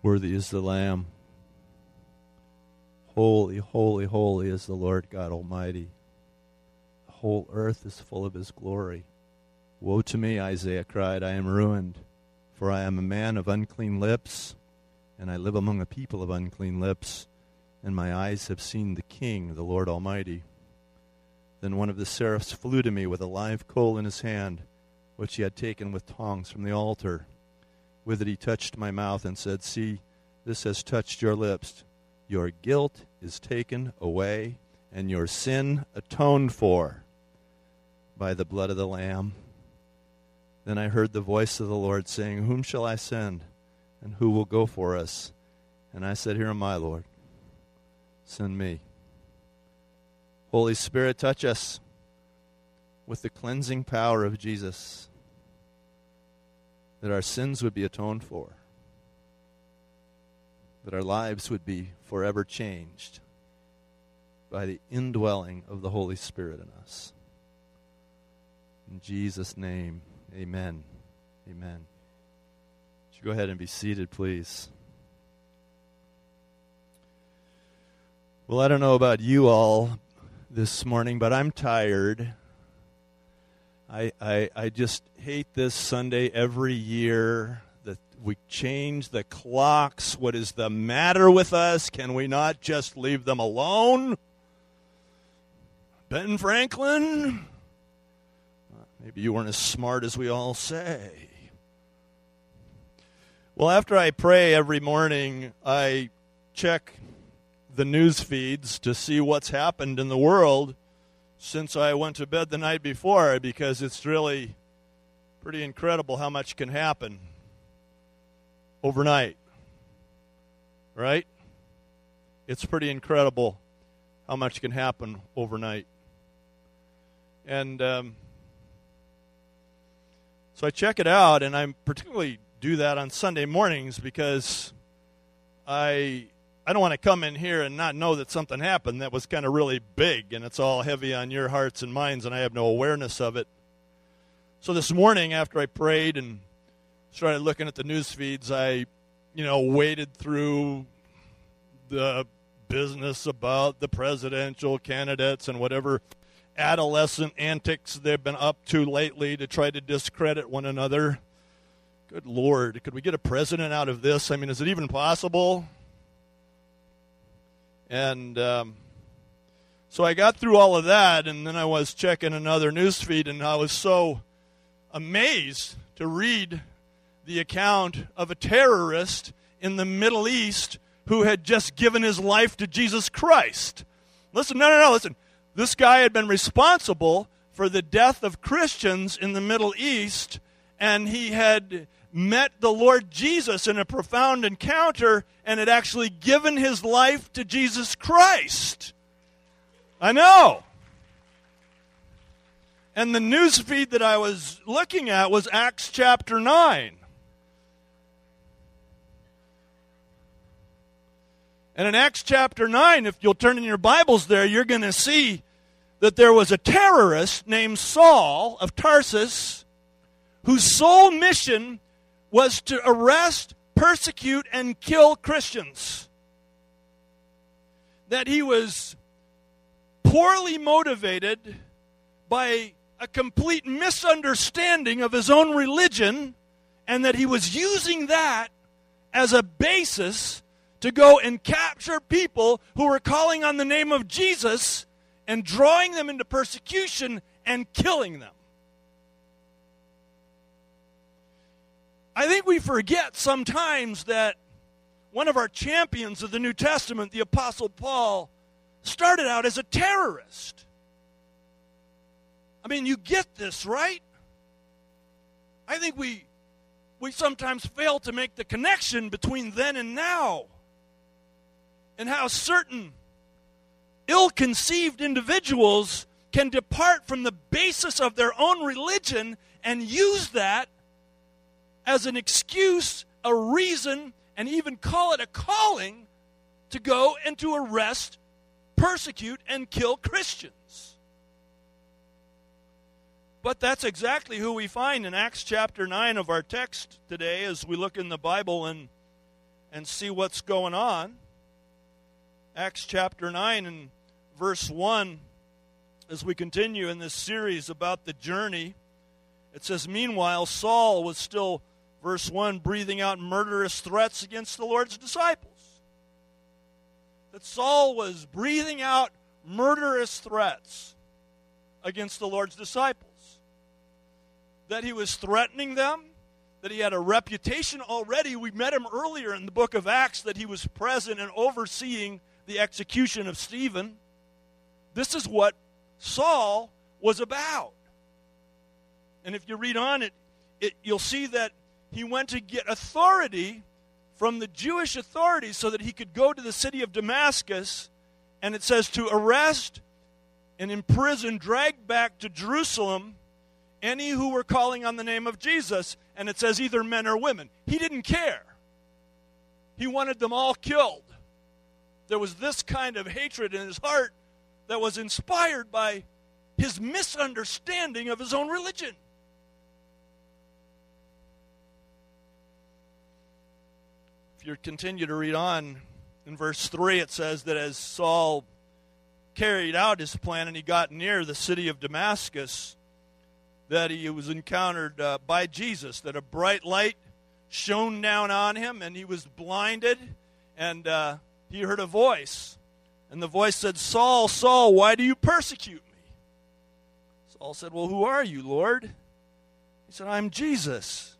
Worthy is the Lamb. Holy, holy, holy is the Lord God Almighty. The whole earth is full of his glory. Woe to me, Isaiah cried, I am ruined, for I am a man of unclean lips, and I live among a people of unclean lips, and my eyes have seen the King, the Lord Almighty. Then one of the seraphs flew to me with a live coal in his hand, which he had taken with tongs from the altar. With it he touched my mouth and said, See, this has touched your lips. Your guilt is taken away, and your sin atoned for by the blood of the Lamb. Then I heard the voice of the Lord saying, Whom shall I send? And who will go for us? And I said, Here am I, Lord. Send me. Holy Spirit, touch us with the cleansing power of Jesus, that our sins would be atoned for, that our lives would be forever changed by the indwelling of the Holy Spirit in us. In Jesus' name, amen. Amen. Would you go ahead and be seated, please? Well, I don't know about you all, this morning, but I'm tired. I, I, I just hate this Sunday every year that we change the clocks. What is the matter with us? Can we not just leave them alone? Ben Franklin? Maybe you weren't as smart as we all say. Well, after I pray every morning, I check the news feeds to see what's happened in the world since I went to bed the night before because it's really pretty incredible how much can happen overnight. Right? It's pretty incredible how much can happen overnight. And um, so I check it out, and I particularly do that on Sunday mornings because I I don't want to come in here and not know that something happened that was kind of really big and it's all heavy on your hearts and minds and I have no awareness of it. So this morning after I prayed and started looking at the news feeds, I, you know, waded through the business about the presidential candidates and whatever adolescent antics they've been up to lately to try to discredit one another. Good Lord, could we get a president out of this? I mean, is it even possible? And um, so I got through all of that, and then I was checking another newsfeed, and I was so amazed to read the account of a terrorist in the Middle East who had just given his life to Jesus Christ. Listen, no, no, no, listen. This guy had been responsible for the death of Christians in the Middle East, and he had met the Lord Jesus in a profound encounter and had actually given his life to Jesus Christ. I know. And the news feed that I was looking at was Acts chapter 9. And in Acts chapter 9, if you'll turn in your Bibles there, you're going to see that there was a terrorist named Saul of Tarsus whose sole mission was to arrest, persecute, and kill Christians. That he was poorly motivated by a complete misunderstanding of his own religion, and that he was using that as a basis to go and capture people who were calling on the name of Jesus and drawing them into persecution and killing them. I think we forget sometimes that one of our champions of the New Testament, the Apostle Paul, started out as a terrorist. I mean, you get this, right? I think we we sometimes fail to make the connection between then and now. And how certain ill conceived individuals can depart from the basis of their own religion and use that as an excuse, a reason, and even call it a calling to go and to arrest, persecute, and kill Christians. But that's exactly who we find in Acts chapter 9 of our text today as we look in the Bible. And and see what's going on. Acts chapter 9 and verse 1, as we continue in this series about the journey, it says, Meanwhile, Saul was still, verse 1, breathing out murderous threats against the Lord's disciples. That Saul was breathing out murderous threats against the Lord's disciples. That he was threatening them, that he had a reputation already. We met him earlier in the book of Acts that he was present and overseeing the execution of Stephen. This is what Saul was about. And if you read on it, it you'll see that he went to get authority from the Jewish authorities so that he could go to the city of Damascus and it says to arrest and imprison, drag back to Jerusalem any who were calling on the name of Jesus. And it says either men or women. He didn't care. He wanted them all killed. There was this kind of hatred in his heart that was inspired by his misunderstanding of his own religion. You continue to read on, in verse 3, it says that as Saul carried out his plan and he got near the city of Damascus, that he was encountered uh, by Jesus, that a bright light shone down on him and he was blinded and uh, he heard a voice. And the voice said, Saul, Saul, why do you persecute me? Saul said, Well, who are you, Lord? He said, I'm Jesus.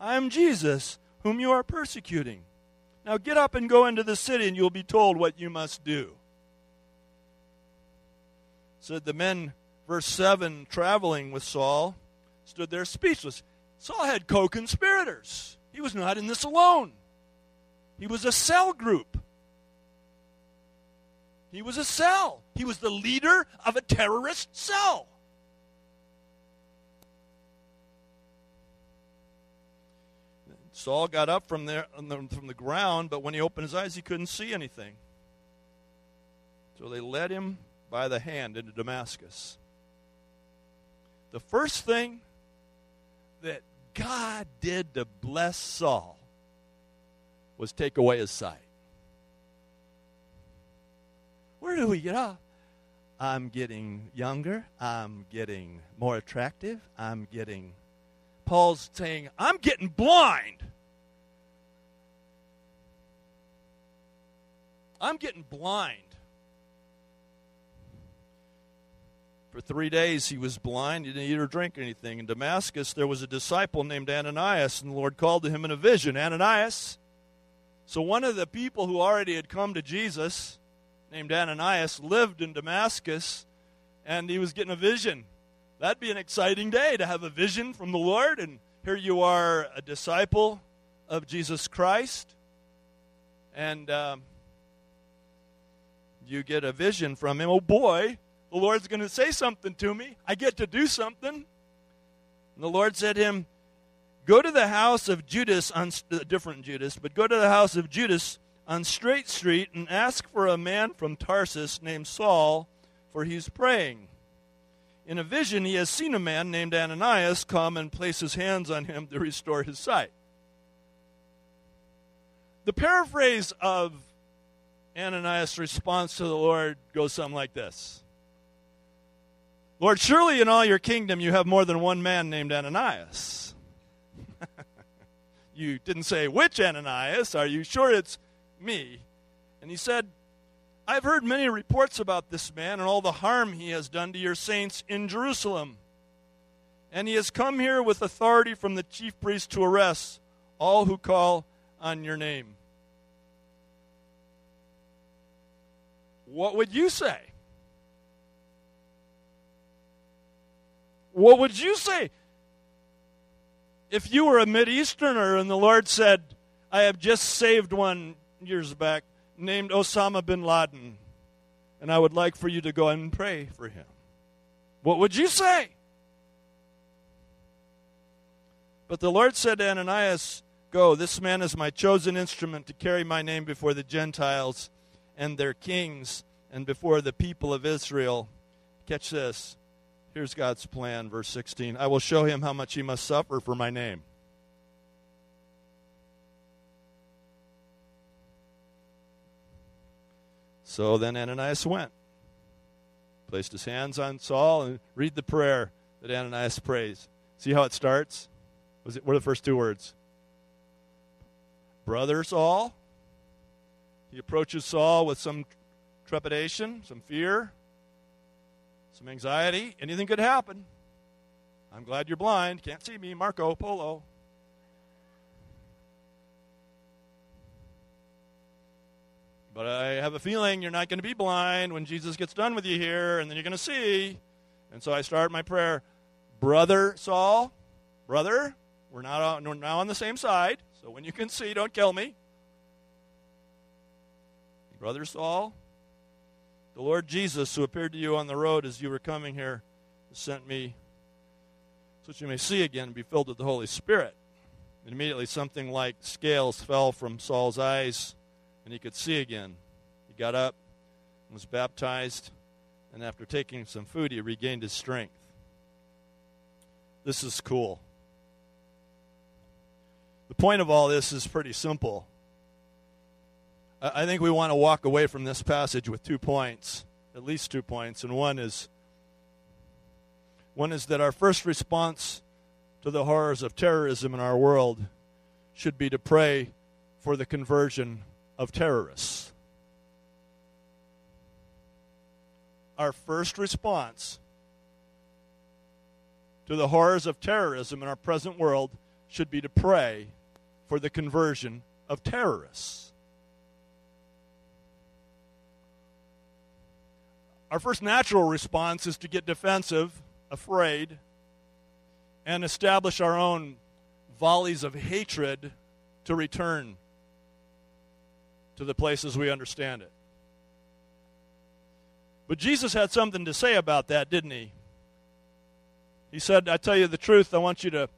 I'm Jesus, whom you are persecuting. Now get up and go into the city, and you'll be told what you must do. Said the men, verse 7, traveling with Saul, stood there speechless. Saul had co conspirators. He was not in this alone, he was a cell group. He was a cell. He was the leader of a terrorist cell. Saul got up from there from the ground, but when he opened his eyes, he couldn't see anything. So they led him by the hand into Damascus. The first thing that God did to bless Saul was take away his sight. Where do we get off? I'm getting younger. I'm getting more attractive. I'm getting Paul's saying, I'm getting blind. I'm getting blind. For three days he was blind. He didn't eat or drink anything. In Damascus, there was a disciple named Ananias, and the Lord called to him in a vision Ananias. So one of the people who already had come to Jesus, named Ananias, lived in Damascus, and he was getting a vision. That'd be an exciting day to have a vision from the Lord, and here you are, a disciple of Jesus Christ, and um, you get a vision from him. Oh boy, the Lord's going to say something to me. I get to do something. And the Lord said to him, Go to the house of Judas, on, uh, different Judas, but go to the house of Judas on Straight Street and ask for a man from Tarsus named Saul, for he's praying. In a vision, he has seen a man named Ananias come and place his hands on him to restore his sight. The paraphrase of Ananias' response to the Lord goes something like this Lord, surely in all your kingdom you have more than one man named Ananias. you didn't say, which Ananias? Are you sure it's me? And he said, I've heard many reports about this man and all the harm he has done to your saints in Jerusalem. And he has come here with authority from the chief priest to arrest all who call on your name. What would you say? What would you say if you were a Mideasterner and the Lord said, I have just saved one years back named Osama bin Laden, and I would like for you to go and pray for him. What would you say? But the Lord said to Ananias, Go, this man is my chosen instrument to carry my name before the Gentiles and their kings and before the people of Israel. Catch this. Here's God's plan, verse 16. I will show him how much he must suffer for my name. So then Ananias went, placed his hands on Saul, and read the prayer that Ananias prays. See how it starts? Was it, what are the first two words? Brother Saul, he approaches Saul with some trepidation, some fear, some anxiety. Anything could happen. I'm glad you're blind. Can't see me. Marco Polo. But I have a feeling you're not going to be blind when Jesus gets done with you here, and then you're going to see. And so I start my prayer Brother Saul, brother, we're, not on, we're now on the same side, so when you can see, don't kill me. Brother Saul, the Lord Jesus, who appeared to you on the road as you were coming here, sent me so that you may see again and be filled with the Holy Spirit. And immediately something like scales fell from Saul's eyes and he could see again. He got up and was baptized, and after taking some food, he regained his strength. This is cool. The point of all this is pretty simple. I think we want to walk away from this passage with two points, at least two points, and one is one is that our first response to the horrors of terrorism in our world should be to pray for the conversion of terrorists. Our first response to the horrors of terrorism in our present world should be to pray for the conversion of terrorists. Our first natural response is to get defensive, afraid, and establish our own volleys of hatred to return to the places we understand it. But Jesus had something to say about that, didn't he? He said, I tell you the truth, I want you to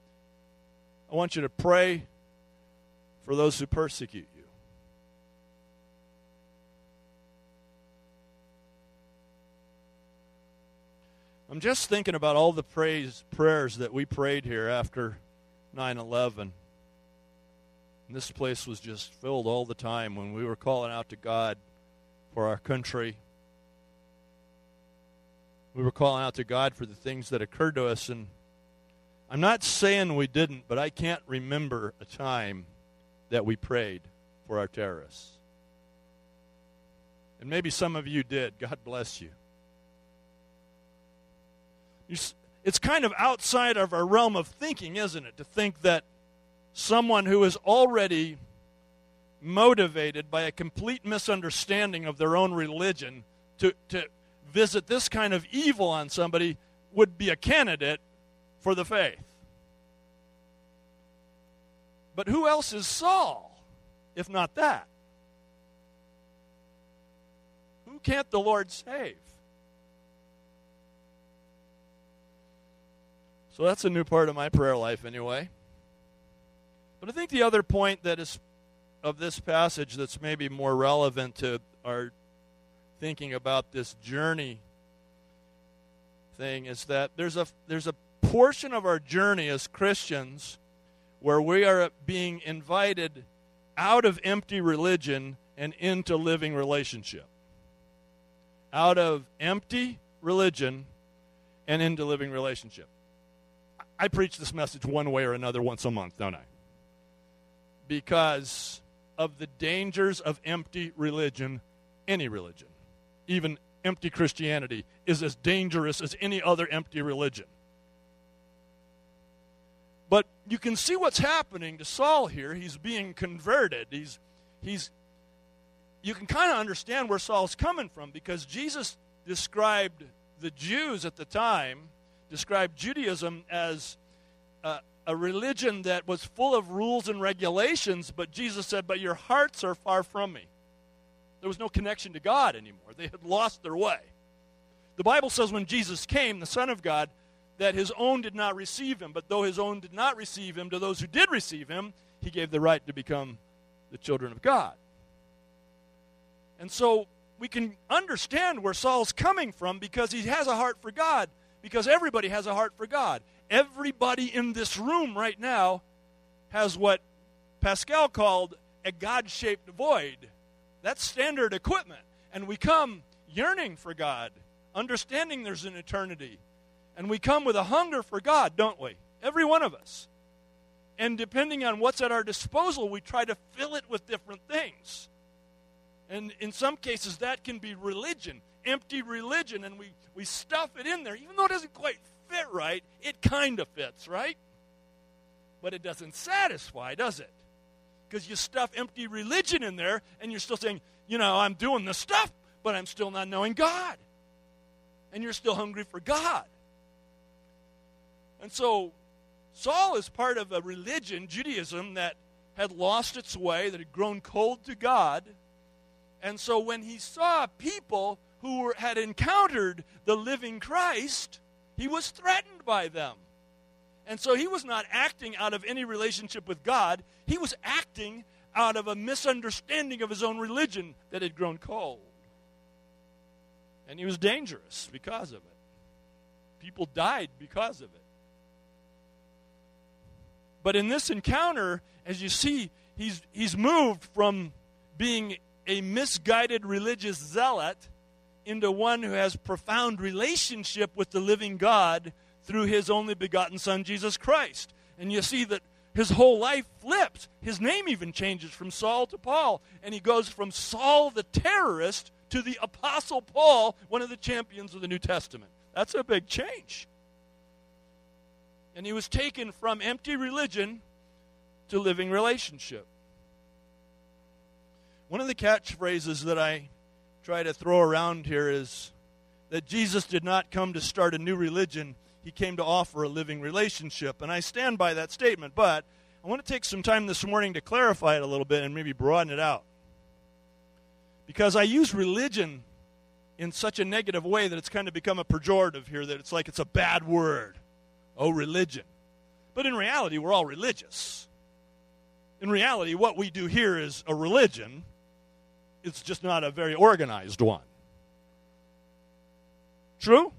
I want you to pray for those who persecute you. I'm just thinking about all the praise prayers that we prayed here after 9/11. And this place was just filled all the time when we were calling out to God for our country. We were calling out to God for the things that occurred to us. And I'm not saying we didn't, but I can't remember a time that we prayed for our terrorists. And maybe some of you did. God bless you. It's kind of outside of our realm of thinking, isn't it? To think that someone who is already motivated by a complete misunderstanding of their own religion to, to visit this kind of evil on somebody would be a candidate for the faith. But who else is Saul, if not that? Who can't the Lord save? So that's a new part of my prayer life, anyway. But I think the other point that is of this passage that's maybe more relevant to our thinking about this journey thing is that there's a there's a portion of our journey as Christians where we are being invited out of empty religion and into living relationship. Out of empty religion and into living relationship. I preach this message one way or another once a month, don't I? because of the dangers of empty religion, any religion, even empty Christianity, is as dangerous as any other empty religion. But you can see what's happening to Saul here. He's being converted. He's, he's, you can kind of understand where Saul's coming from because Jesus described the Jews at the time, described Judaism as uh, a religion that was full of rules and regulations, but Jesus said, But your hearts are far from me. There was no connection to God anymore. They had lost their way. The Bible says when Jesus came, the Son of God, that his own did not receive him, but though his own did not receive him, to those who did receive him, he gave the right to become the children of God. And so we can understand where Saul's coming from because he has a heart for God, because everybody has a heart for God. Everybody in this room right now has what Pascal called a God shaped void. That's standard equipment. And we come yearning for God, understanding there's an eternity. And we come with a hunger for God, don't we? Every one of us. And depending on what's at our disposal, we try to fill it with different things. And in some cases, that can be religion, empty religion, and we, we stuff it in there. Even though it doesn't quite fit right, it kind of fits, right? But it doesn't satisfy, does it? Because you stuff empty religion in there, and you're still saying, you know, I'm doing the stuff, but I'm still not knowing God. And you're still hungry for God. And so Saul is part of a religion, Judaism, that had lost its way, that had grown cold to God. And so when he saw people who were, had encountered the living Christ, he was threatened by them. And so he was not acting out of any relationship with God, he was acting out of a misunderstanding of his own religion that had grown cold. And he was dangerous because of it. People died because of it. But in this encounter, as you see, he's, he's moved from being a misguided religious zealot into one who has profound relationship with the living God through his only begotten son Jesus Christ. And you see that his whole life flips. His name even changes from Saul to Paul, and he goes from Saul the terrorist to the apostle Paul, one of the champions of the New Testament. That's a big change. And he was taken from empty religion to living relationship. One of the catchphrases that I try to throw around here is that Jesus did not come to start a new religion, he came to offer a living relationship. And I stand by that statement, but I want to take some time this morning to clarify it a little bit and maybe broaden it out. Because I use religion in such a negative way that it's kind of become a pejorative here, that it's like it's a bad word. Oh, religion. But in reality, we're all religious. In reality, what we do here is a religion, it's just not a very organized one. True?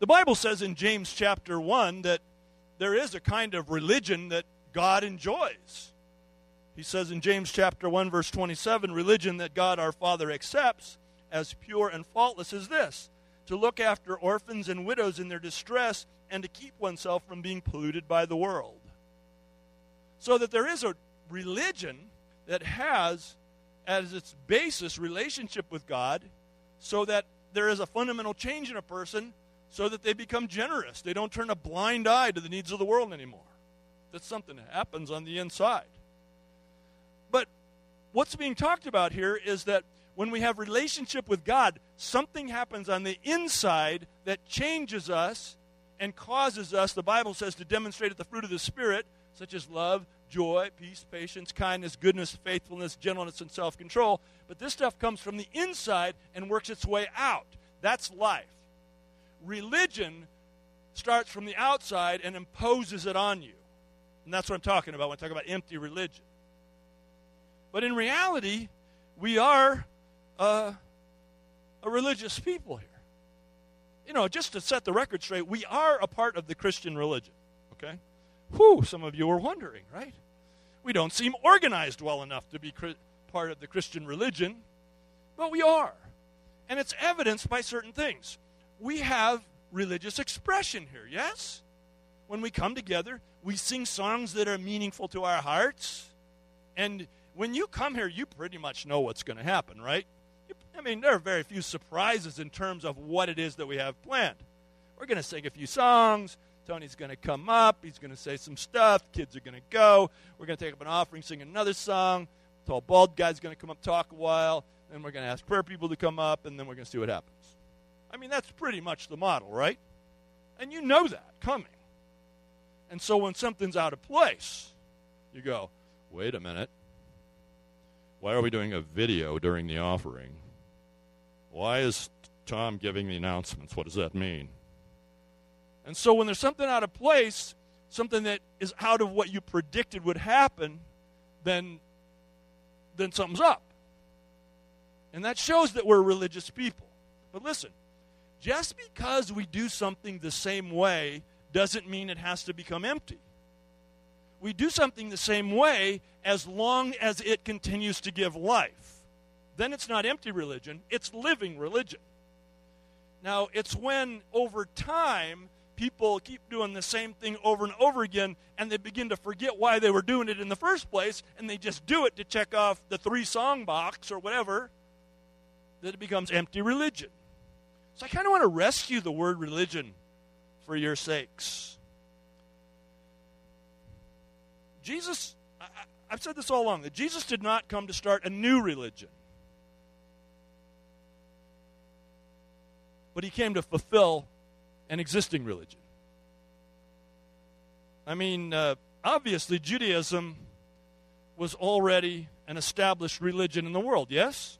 The Bible says in James chapter 1 that there is a kind of religion that God enjoys. He says in James chapter 1 verse 27, religion that God our Father accepts as pure and faultless is this, to look after orphans and widows in their distress and to keep oneself from being polluted by the world. So that there is a religion that has as its basis relationship with God, so that there is a fundamental change in a person so that they become generous. They don't turn a blind eye to the needs of the world anymore. That's something that happens on the inside. But what's being talked about here is that when we have relationship with God, something happens on the inside that changes us and causes us, the Bible says, to demonstrate the fruit of the Spirit, such as love, joy, peace, patience, kindness, goodness, faithfulness, gentleness, and self control. But this stuff comes from the inside and works its way out. That's life. Religion starts from the outside and imposes it on you. And that's what I'm talking about when I talk about empty religion. But in reality, we are uh, a religious people here you know, just to set the record straight, we are a part of the Christian religion. Okay? Whew, some of you are wondering, right? We don't seem organized well enough to be part of the Christian religion, but we are. And it's evidenced by certain things. We have religious expression here, yes? When we come together, we sing songs that are meaningful to our hearts. And when you come here, you pretty much know what's going to happen, right? I mean, there are very few surprises in terms of what it is that we have planned. We're going to sing a few songs. Tony's going to come up. He's going to say some stuff. Kids are going to go. We're going to take up an offering, sing another song. Tall, bald guy's going to come up, talk a while. Then we're going to ask prayer people to come up, and then we're going to see what happens. I mean, that's pretty much the model, right? And you know that coming. And so when something's out of place, you go, wait a minute. Why are we doing a video during the offering? Why is Tom giving the announcements? What does that mean? And so when there's something out of place, something that is out of what you predicted would happen, then then something's up. And that shows that we're religious people. But listen, just because we do something the same way doesn't mean it has to become empty we do something the same way as long as it continues to give life. then it's not empty religion, it's living religion. Now, it's when over time people keep doing the same thing over and over again and they begin to forget why they were doing it in the first place and they just do it to check off the three song box or whatever that it becomes empty religion. So I kind of want to rescue the word religion for your sakes. Jesus, I, have said this all along, that Jesus did not come to start a new religion. But he came to fulfill an existing religion. I mean, uh, obviously, Judaism was already an established religion in the world, yes?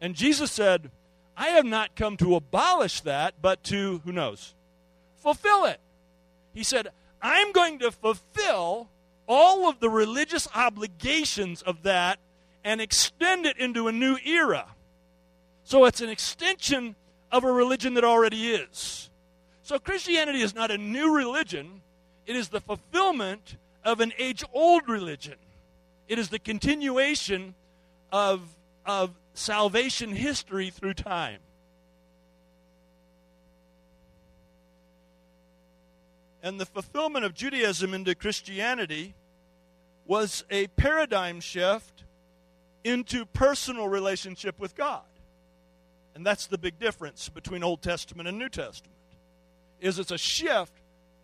And Jesus said, I have not come to abolish that, but to, who knows, fulfill it. He said, I'm going to fulfill all of the religious obligations of that and extend it into a new era. So it's an extension of a religion that already is. So Christianity is not a new religion, it is the fulfillment of an age old religion. It is the continuation of, of salvation history through time. And the fulfillment of Judaism into Christianity was a paradigm shift into personal relationship with God. And that's the big difference between Old Testament and New Testament. Is it's a shift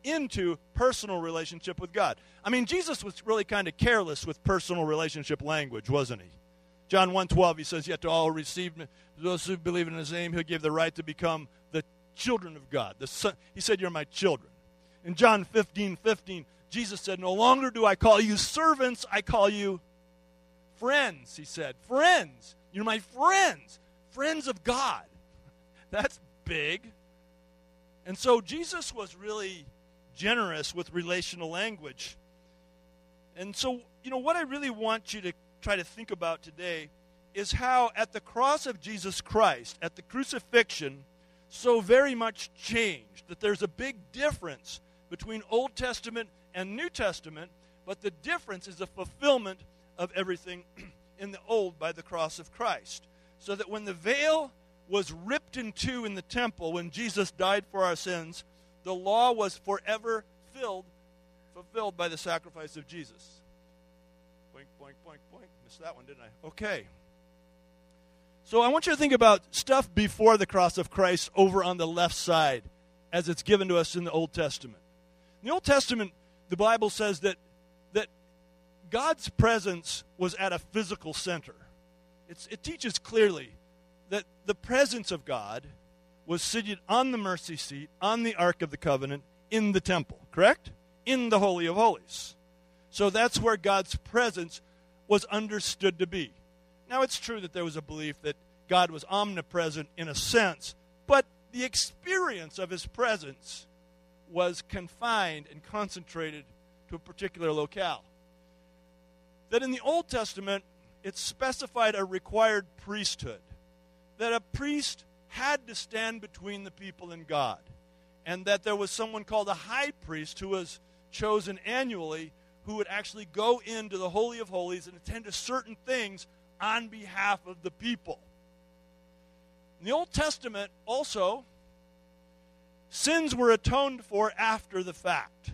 into personal relationship with God. I mean, Jesus was really kind of careless with personal relationship language, wasn't he? John 1:12 he says, "Yet to all who receive those who believe in his name, he'll give the right to become the children of God." The son, he said, "You're my children." In John 15, 15, Jesus said, No longer do I call you servants, I call you friends, he said. Friends. You're my friends friends of God. That's big. And so Jesus was really generous with relational language. And so, you know, what I really want you to try to think about today is how at the cross of Jesus Christ, at the crucifixion, so very much changed that there's a big difference between Old Testament and New Testament, but the difference is the fulfillment of everything in the Old by the cross of Christ so that when the veil was ripped in two in the temple when Jesus died for our sins, the law was forever filled, fulfilled by the sacrifice of Jesus. Boink, boink, boink, boink. Missed that one, didn't I? Okay. So I want you to think about stuff before the cross of Christ over on the left side as it's given to us in the Old Testament. In the Old Testament, the Bible says that, that God's presence was at a physical center. It's, it teaches clearly that the presence of God was seated on the mercy seat, on the Ark of the Covenant, in the temple, correct? In the Holy of Holies. So that's where God's presence was understood to be. Now, it's true that there was a belief that God was omnipresent in a sense, but the experience of his presence was confined and concentrated to a particular locale. That in the Old Testament, it specified a required priesthood, that a priest had to stand between the people and God, and that there was someone called a high priest who was chosen annually who would actually go into the Holy of Holies and attend to certain things on behalf of the people. In the Old Testament, also, sins were atoned for after the fact.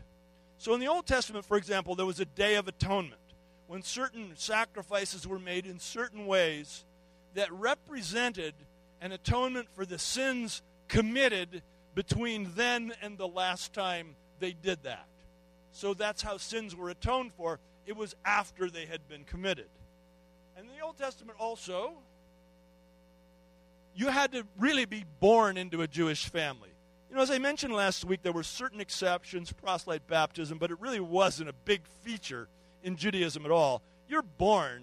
So in the Old Testament, for example, there was a day of atonement when certain sacrifices were made in certain ways that represented an atonement for the sins committed between then and the last time they did that. So that's how sins were atoned for. It was after they had been committed. And in the Old Testament also, you had to really be born into a Jewish family. You know, as I mentioned last week, there were certain exceptions, proselyte baptism, but it really wasn't a big feature in Judaism at all. You're born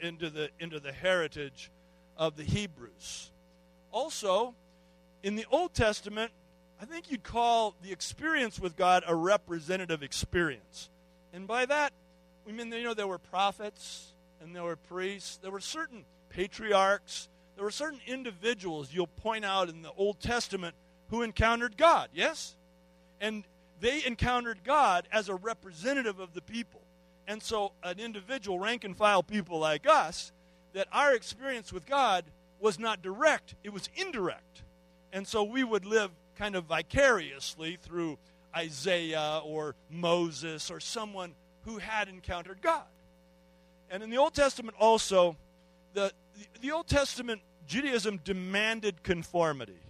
into the, into the heritage of the Hebrews. Also, in the Old Testament, I think you'd call the experience with God a representative experience. And by that, we mean, you know, there were prophets and there were priests, there were certain patriarchs, there were certain individuals you'll point out in the Old Testament who encountered God, yes? And they encountered God as a representative of the people. And so, an individual, rank and file people like us, that our experience with God was not direct, it was indirect. And so we would live kind of vicariously through Isaiah or Moses or someone who had encountered God. And in the Old Testament also, the, the Old Testament Judaism demanded conformity.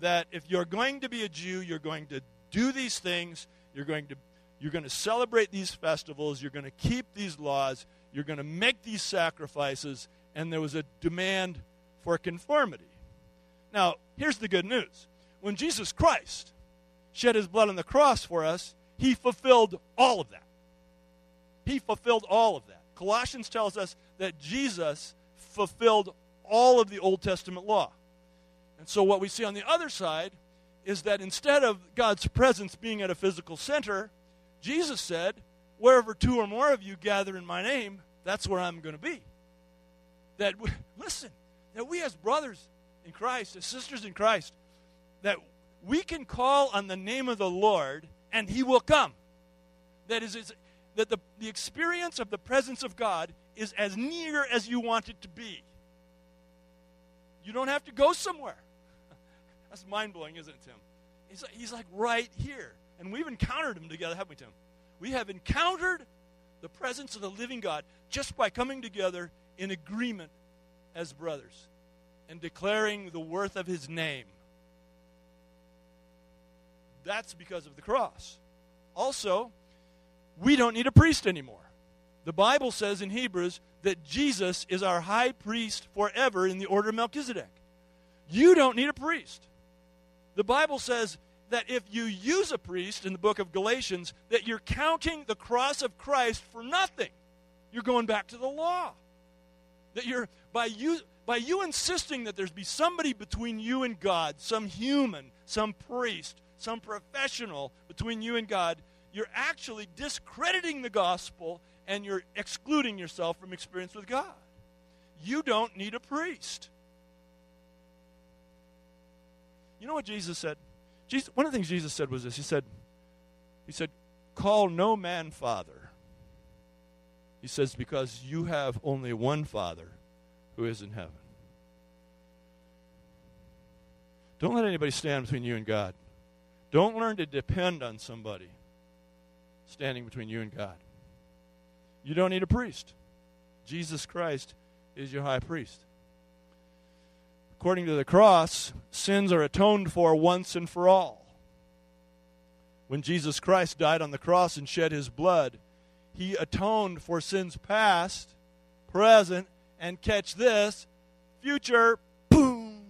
That if you're going to be a Jew, you're going to do these things, you're going to, you're going to celebrate these festivals, you're going to keep these laws, you're going to make these sacrifices, and there was a demand for conformity. Now, here's the good news. When Jesus Christ shed his blood on the cross for us, he fulfilled all of that. He fulfilled all of that. Colossians tells us that Jesus fulfilled all of the Old Testament law. And so, what we see on the other side is that instead of God's presence being at a physical center, Jesus said, Wherever two or more of you gather in my name, that's where I'm going to be. That, we, listen, that we as brothers in Christ, as sisters in Christ, that we can call on the name of the Lord and he will come. That is, that the, the experience of the presence of God is as near as you want it to be. You don't have to go somewhere. That's mind blowing, isn't it, Tim? He's like, he's like right here. And we've encountered him together, haven't we, Tim? We have encountered the presence of the living God just by coming together in agreement as brothers and declaring the worth of his name. That's because of the cross. Also, we don't need a priest anymore. The Bible says in Hebrews that Jesus is our high priest forever in the order of Melchizedek. You don't need a priest. The Bible says that if you use a priest in the book of Galatians, that you're counting the cross of Christ for nothing. You're going back to the law. That you're by you by you insisting that there's be somebody between you and God, some human, some priest, some professional between you and God, you're actually discrediting the gospel and you're excluding yourself from experience with God. You don't need a priest. You know what Jesus said? Jesus, one of the things Jesus said was this. He said, He said, Call no man father. He says, Because you have only one Father who is in heaven. Don't let anybody stand between you and God. Don't learn to depend on somebody standing between you and God. You don't need a priest. Jesus Christ is your high priest. According to the cross, sins are atoned for once and for all. When Jesus Christ died on the cross and shed his blood, he atoned for sins past, present, and catch this, future. Boom!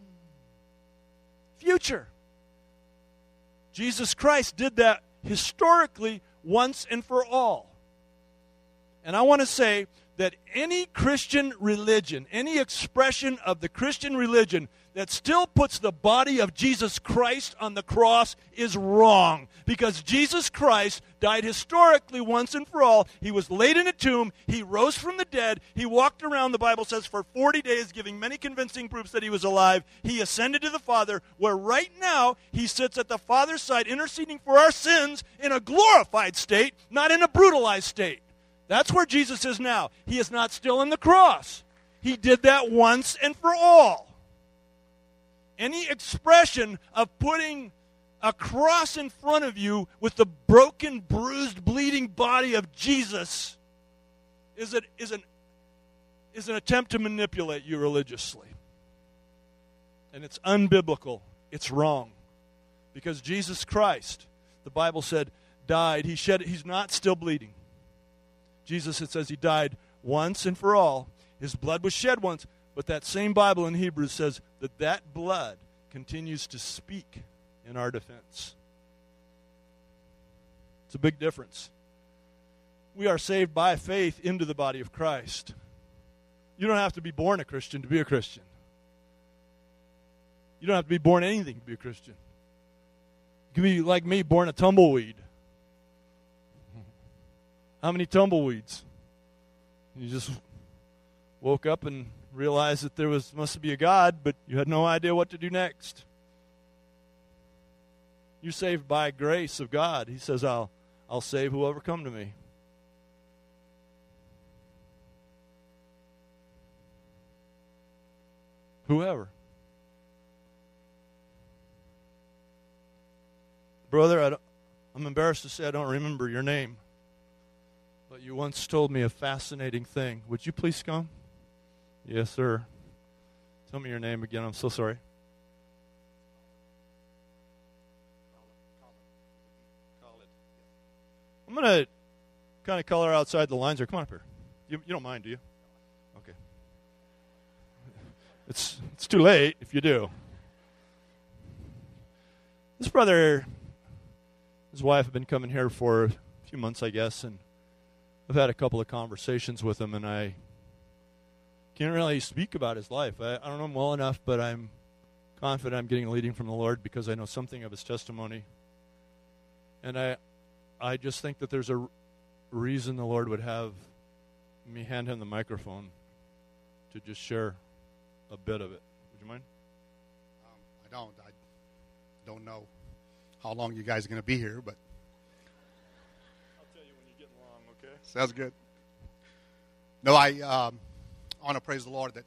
Future. Jesus Christ did that historically once and for all. And I want to say that any Christian religion, any expression of the Christian religion that still puts the body of Jesus Christ on the cross is wrong. Because Jesus Christ died historically once and for all. He was laid in a tomb. He rose from the dead. He walked around, the Bible says, for 40 days, giving many convincing proofs that he was alive. He ascended to the Father, where right now he sits at the Father's side, interceding for our sins in a glorified state, not in a brutalized state. That's where Jesus is now. He is not still on the cross. He did that once and for all. Any expression of putting a cross in front of you with the broken, bruised, bleeding body of Jesus is, it, is, an, is an attempt to manipulate you religiously. And it's unbiblical. It's wrong. Because Jesus Christ, the Bible said, died. He shed he's not still bleeding. Jesus, it says he died once and for all. His blood was shed once, but that same Bible in Hebrews says that that blood continues to speak in our defense. It's a big difference. We are saved by faith into the body of Christ. You don't have to be born a Christian to be a Christian. You don't have to be born anything to be a Christian. You can be like me, born a tumbleweed. How many tumbleweeds? You just woke up and realized that there was must be a God, but you had no idea what to do next. You're saved by grace of God. He says, I'll I'll save whoever come to me. whoever. Brother, I am embarrassed to say I don't remember your name, but you once told me a fascinating thing. Would you please come? Yes, sir. Tell me your name again. I'm so sorry. I'm going to kind of color outside the lines here. Come on up here. You, you don't mind, do you? Okay. It's, it's too late if you do. This brother, his wife, have been coming here for a few months, I guess, and I've had a couple of conversations with him, and I can't really speak about his life. I, I don't know him well enough, but I'm confident I'm getting a leading from the Lord because I know something of his testimony. And I, I just think that there's a reason the Lord would have me hand him the microphone to just share a bit of it. Would you mind? Um, I don't. I don't know how long you guys are going to be here, but. I'll tell you when you're getting long, okay? Sounds good. No, I um, want to praise the Lord that,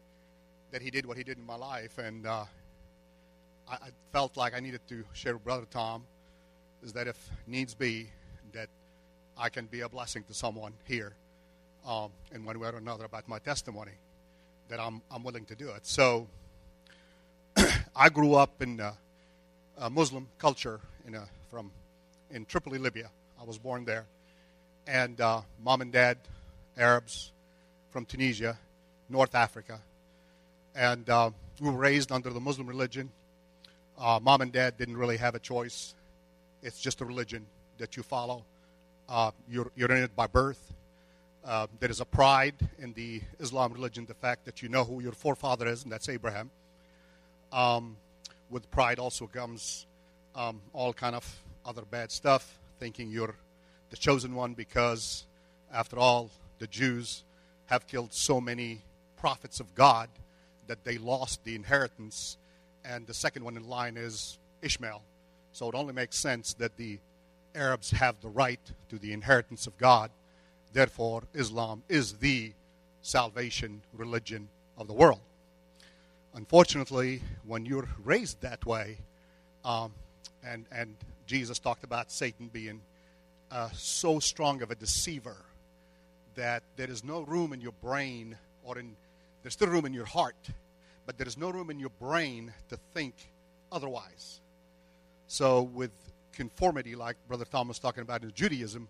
that He did what He did in my life, and uh, I, I felt like I needed to share with Brother Tom is that if needs be, that I can be a blessing to someone here um, in one way or another about my testimony, that I'm, I'm willing to do it. So I grew up in a, a Muslim culture in a, from in Tripoli, Libya. I was born there. And uh, mom and dad, Arabs from Tunisia, North Africa. And uh, we were raised under the Muslim religion. Uh, mom and dad didn't really have a choice. It's just a religion that you follow. Uh, you're, you're in it by birth. Uh, there is a pride in the Islam religion, the fact that you know who your forefather is, and that's Abraham. Um, with pride also comes um, all kind of other bad stuff, thinking you're the chosen one because, after all, the Jews have killed so many prophets of God that they lost the inheritance. And the second one in line is Ishmael. So it only makes sense that the Arabs have the right to the inheritance of God. Therefore, Islam is the salvation religion of the world. Unfortunately, when you're raised that way, um, and, and Jesus talked about Satan being uh, so strong of a deceiver that there is no room in your brain or in, there's still room in your heart, but there is no room in your brain to think otherwise. So, with conformity, like Brother Thomas talking about in Judaism,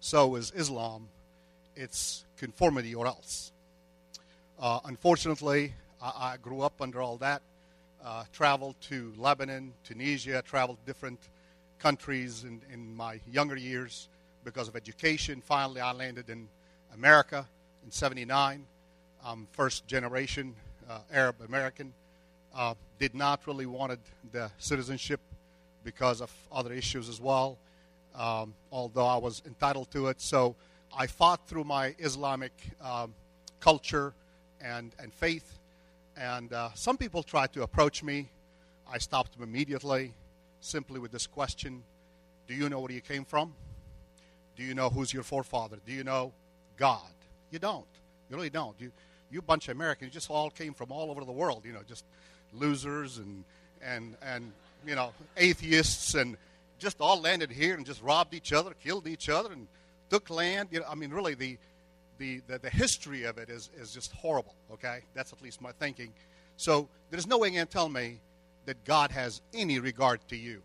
so is Islam. It's conformity or else. Uh, unfortunately, I, I, grew up under all that. Uh, traveled to Lebanon, Tunisia, traveled different countries in, in my younger years because of education. Finally, I landed in America in 79. I'm first generation uh, Arab American. Uh, did not really wanted the citizenship because of other issues as well, um, although I was entitled to it. So I fought through my Islamic um, culture and, and faith. And uh, some people tried to approach me. I stopped them immediately, simply with this question Do you know where you came from? Do you know who's your forefather? Do you know God? You don't. You really don't. You, you bunch of Americans just all came from all over the world, you know, just losers and, and, and you know, atheists and just all landed here and just robbed each other, killed each other, and took land. You know, I mean, really, the, the, the, the history of it is, is just horrible, okay? That's at least my thinking. So there's no way you can tell me that God has any regard to you.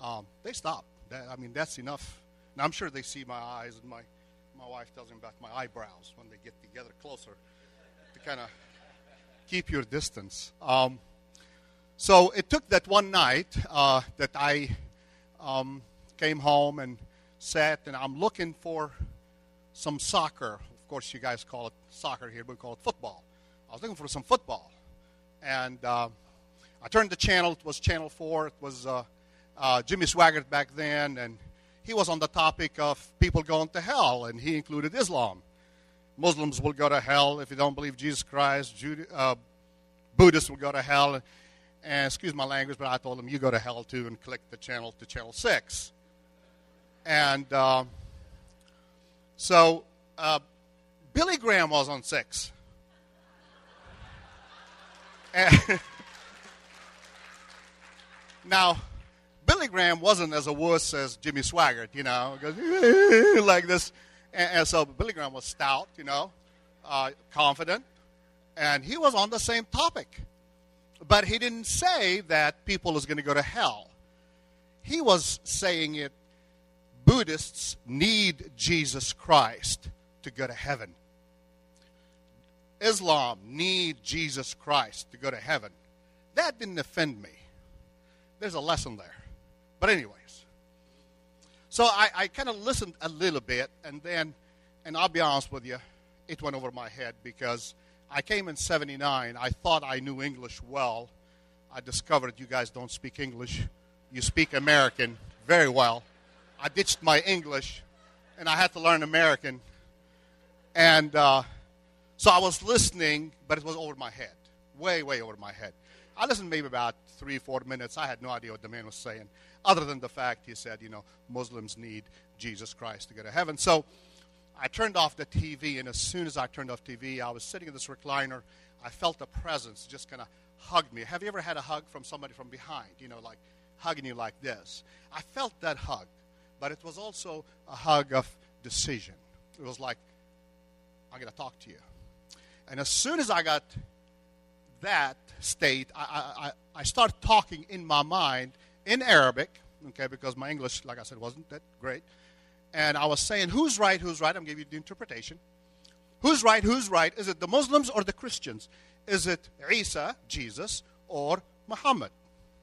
Um, they stop. That, I mean, that's enough. And I'm sure they see my eyes, and my, my wife tells me about my eyebrows when they get together closer to kind of keep your distance. Um, so it took that one night uh, that I um, came home and sat, and I'm looking for some soccer. Of course, you guys call it soccer here, we call it football. I was looking for some football. And uh, I turned the channel. It was Channel 4. It was uh, uh, Jimmy Swaggart back then, and he was on the topic of people going to hell, and he included Islam. Muslims will go to hell if you don't believe Jesus Christ. Jude, uh, Buddhists will go to hell. And excuse my language, but I told him, you go to hell too, and click the channel to channel 6. And uh, so uh, Billy Graham was on 6. And now, Billy Graham wasn't as a wuss as Jimmy Swaggart, you know, like this. And, and, so Billy Graham was stout, you know, uh, confident, and he was on the same topic. But he didn't say that people is going to go to hell. He was saying it Buddhists need Jesus Christ to go to heaven. Islam need Jesus Christ to go to heaven. That didn't offend me. There's a lesson there. But anyways, so I, I kind of listened a little bit, and then, and I'll be honest with you, it went over my head because I came in 79. I thought I knew English well. I discovered you guys don't speak English. You speak American very well. I ditched my English and I had to learn American. And uh, so I was listening, but it was over my head, way, way over my head. I listened maybe about three, four minutes. I had no idea what the man was saying, other than the fact he said, you know, Muslims need Jesus Christ to go to heaven. So I turned off the TV, and as soon as I turned off TV, I was sitting in this recliner. I felt a presence just kind of hugged me. Have you ever had a hug from somebody from behind? You know, like hugging you like this. I felt that hug, but it was also a hug of decision. It was like, I'm going to talk to you. And as soon as I got that state, I, I, I started talking in my mind in Arabic, okay, because my English, like I said, wasn't that great. And I was saying, who's right, who's right? I'm giving you the interpretation. Who's right, who's right? Is it the Muslims or the Christians? Is it Isa, Jesus, or Muhammad?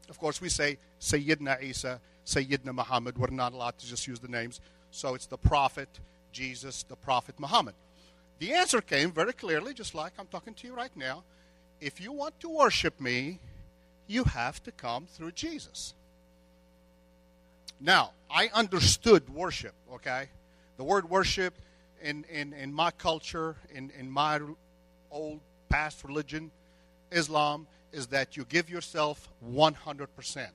Of course, we say Sayyidina Isa, Sayyidina Muhammad. We're not allowed to just use the names. So it's the Prophet Jesus, the Prophet Muhammad. The answer came very clearly, just like I'm talking to you right now. If you want to worship me, you have to come through Jesus. Now, I understood worship, okay? The word worship in, in, in my culture, in, in my old past religion, Islam, is that you give yourself 100%.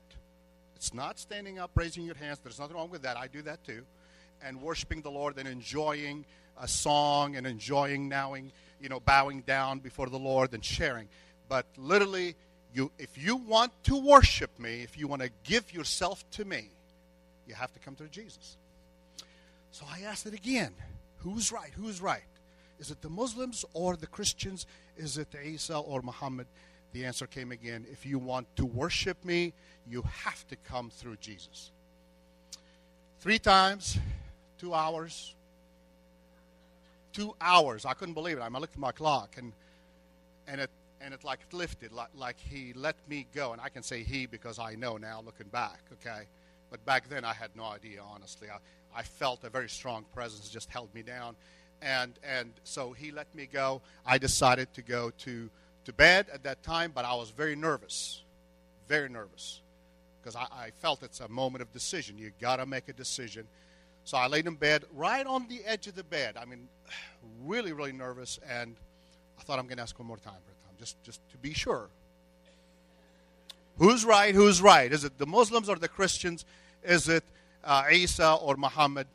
It's not standing up, raising your hands. There's nothing wrong with that. I do that too. And worshiping the Lord and enjoying a song and enjoying nowing, you know, bowing down before the Lord and sharing. But literally, you, if you want to worship me, if you want to give yourself to me, you have to come through Jesus. So I asked it again who's right? Who's right? Is it the Muslims or the Christians? Is it Isa or Muhammad? The answer came again if you want to worship me, you have to come through Jesus. Three times, two hours. Two hours. I couldn't believe it. I looked at my clock and and it and it like lifted, like, like he let me go. And I can say he because I know now looking back, okay? But back then I had no idea, honestly. I, I felt a very strong presence just held me down. And, and so he let me go. I decided to go to, to bed at that time, but I was very nervous, very nervous, because I, I felt it's a moment of decision. You got to make a decision. So I laid in bed, right on the edge of the bed. I mean, really, really nervous, and I thought I'm going to ask one more time, just, just to be sure. Who's right? Who's right? Is it the Muslims or the Christians? Is it uh, Isa or Muhammad?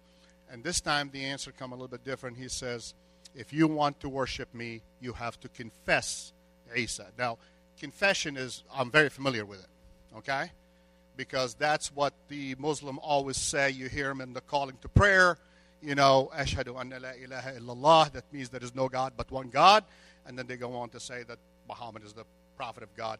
And this time the answer come a little bit different. He says, if you want to worship me, you have to confess Isa. Now, confession is, I'm very familiar with it, okay? Because that's what the Muslim always say. You hear them in the calling to prayer, you know, Ashhadu anna la ilaha illallah. That means there is no God but one God. And then they go on to say that Muhammad is the prophet of God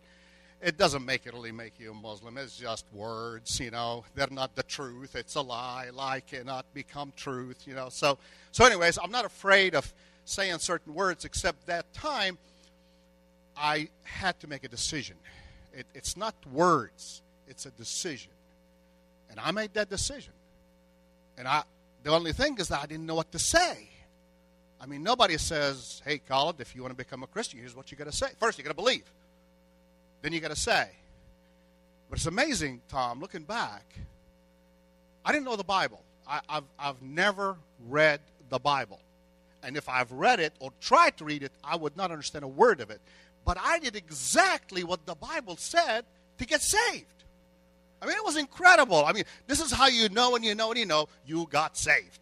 it doesn't make it really make you a Muslim. It's just words, you know. They're not the truth. It's a lie. Lie cannot become truth, you know. So, so anyways, I'm not afraid of saying certain words, except that time I had to make a decision. It, it's not words. It's a decision, and I made that decision. And I, the only thing is that I didn't know what to say. I mean, nobody says, "Hey, Khalid, if you want to become a Christian, here's what you got to say. First, you got to believe." Then you got to say. But it's amazing, Tom, looking back, I didn't know the Bible. I, have I've never read the Bible. And if I've read it or tried to read it, I would not understand a word of it. But I did exactly what the Bible said to get saved. I mean, it was incredible. I mean, this is how you know and you know and you know you got saved.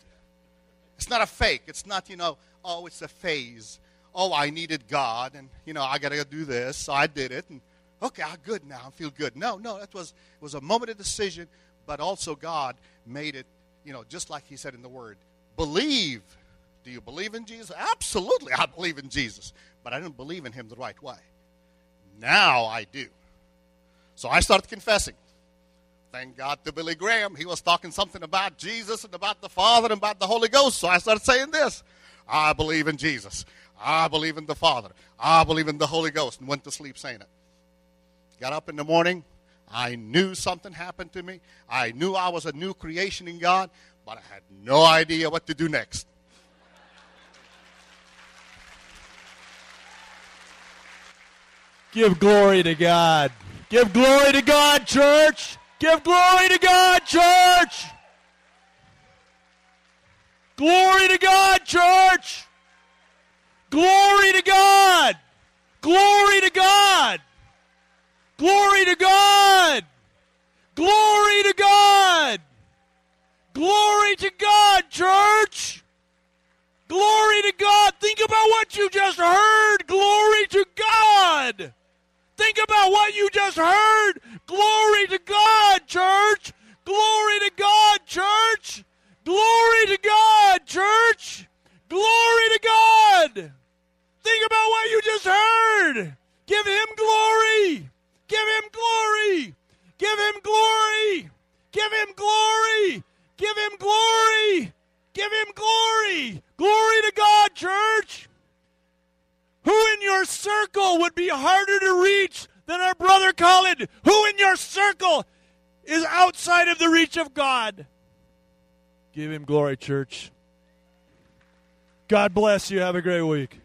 It's not a fake. It's not, you know, oh, it's a phase oh, I needed God, and you know, I got to do this, so I did it, and okay, I'm good now. I feel good. No, no, that was it was a moment of decision, but also God made it, you know, just like He said in the Word, believe. Do you believe in Jesus? Absolutely, I believe in Jesus, but I didn't believe in Him the right way. Now I do. So I started confessing. Thank God to Billy Graham. He was talking something about Jesus and about the Father and about the Holy Ghost. So I started saying this I believe in Jesus. I believe in the Father. I believe in the Holy Ghost. And went to sleep saying it. Got up in the morning. I knew something happened to me. I knew I was a new creation in God, but I had no idea what to do next. Give glory to God. Give glory to God, church. Give glory to God, church. Glory to God, church. Glory to God. Glory to God. Glory to God. Glory to God. Glory to God, church. Glory to God. Think about what you just heard. Glory to God. Think about what you just heard. Glory to God, church. Glory to God, church. Glory to God, church. Glory to God. Think about what you just heard. Give him glory. Give him glory. Give him glory. Give him glory. Give him glory. Give him glory. Glory to God, church. Who in your circle would be harder to reach than our brother Colin? Who in your circle is outside of the reach of God? Give him glory, church. God bless you. Have a great week.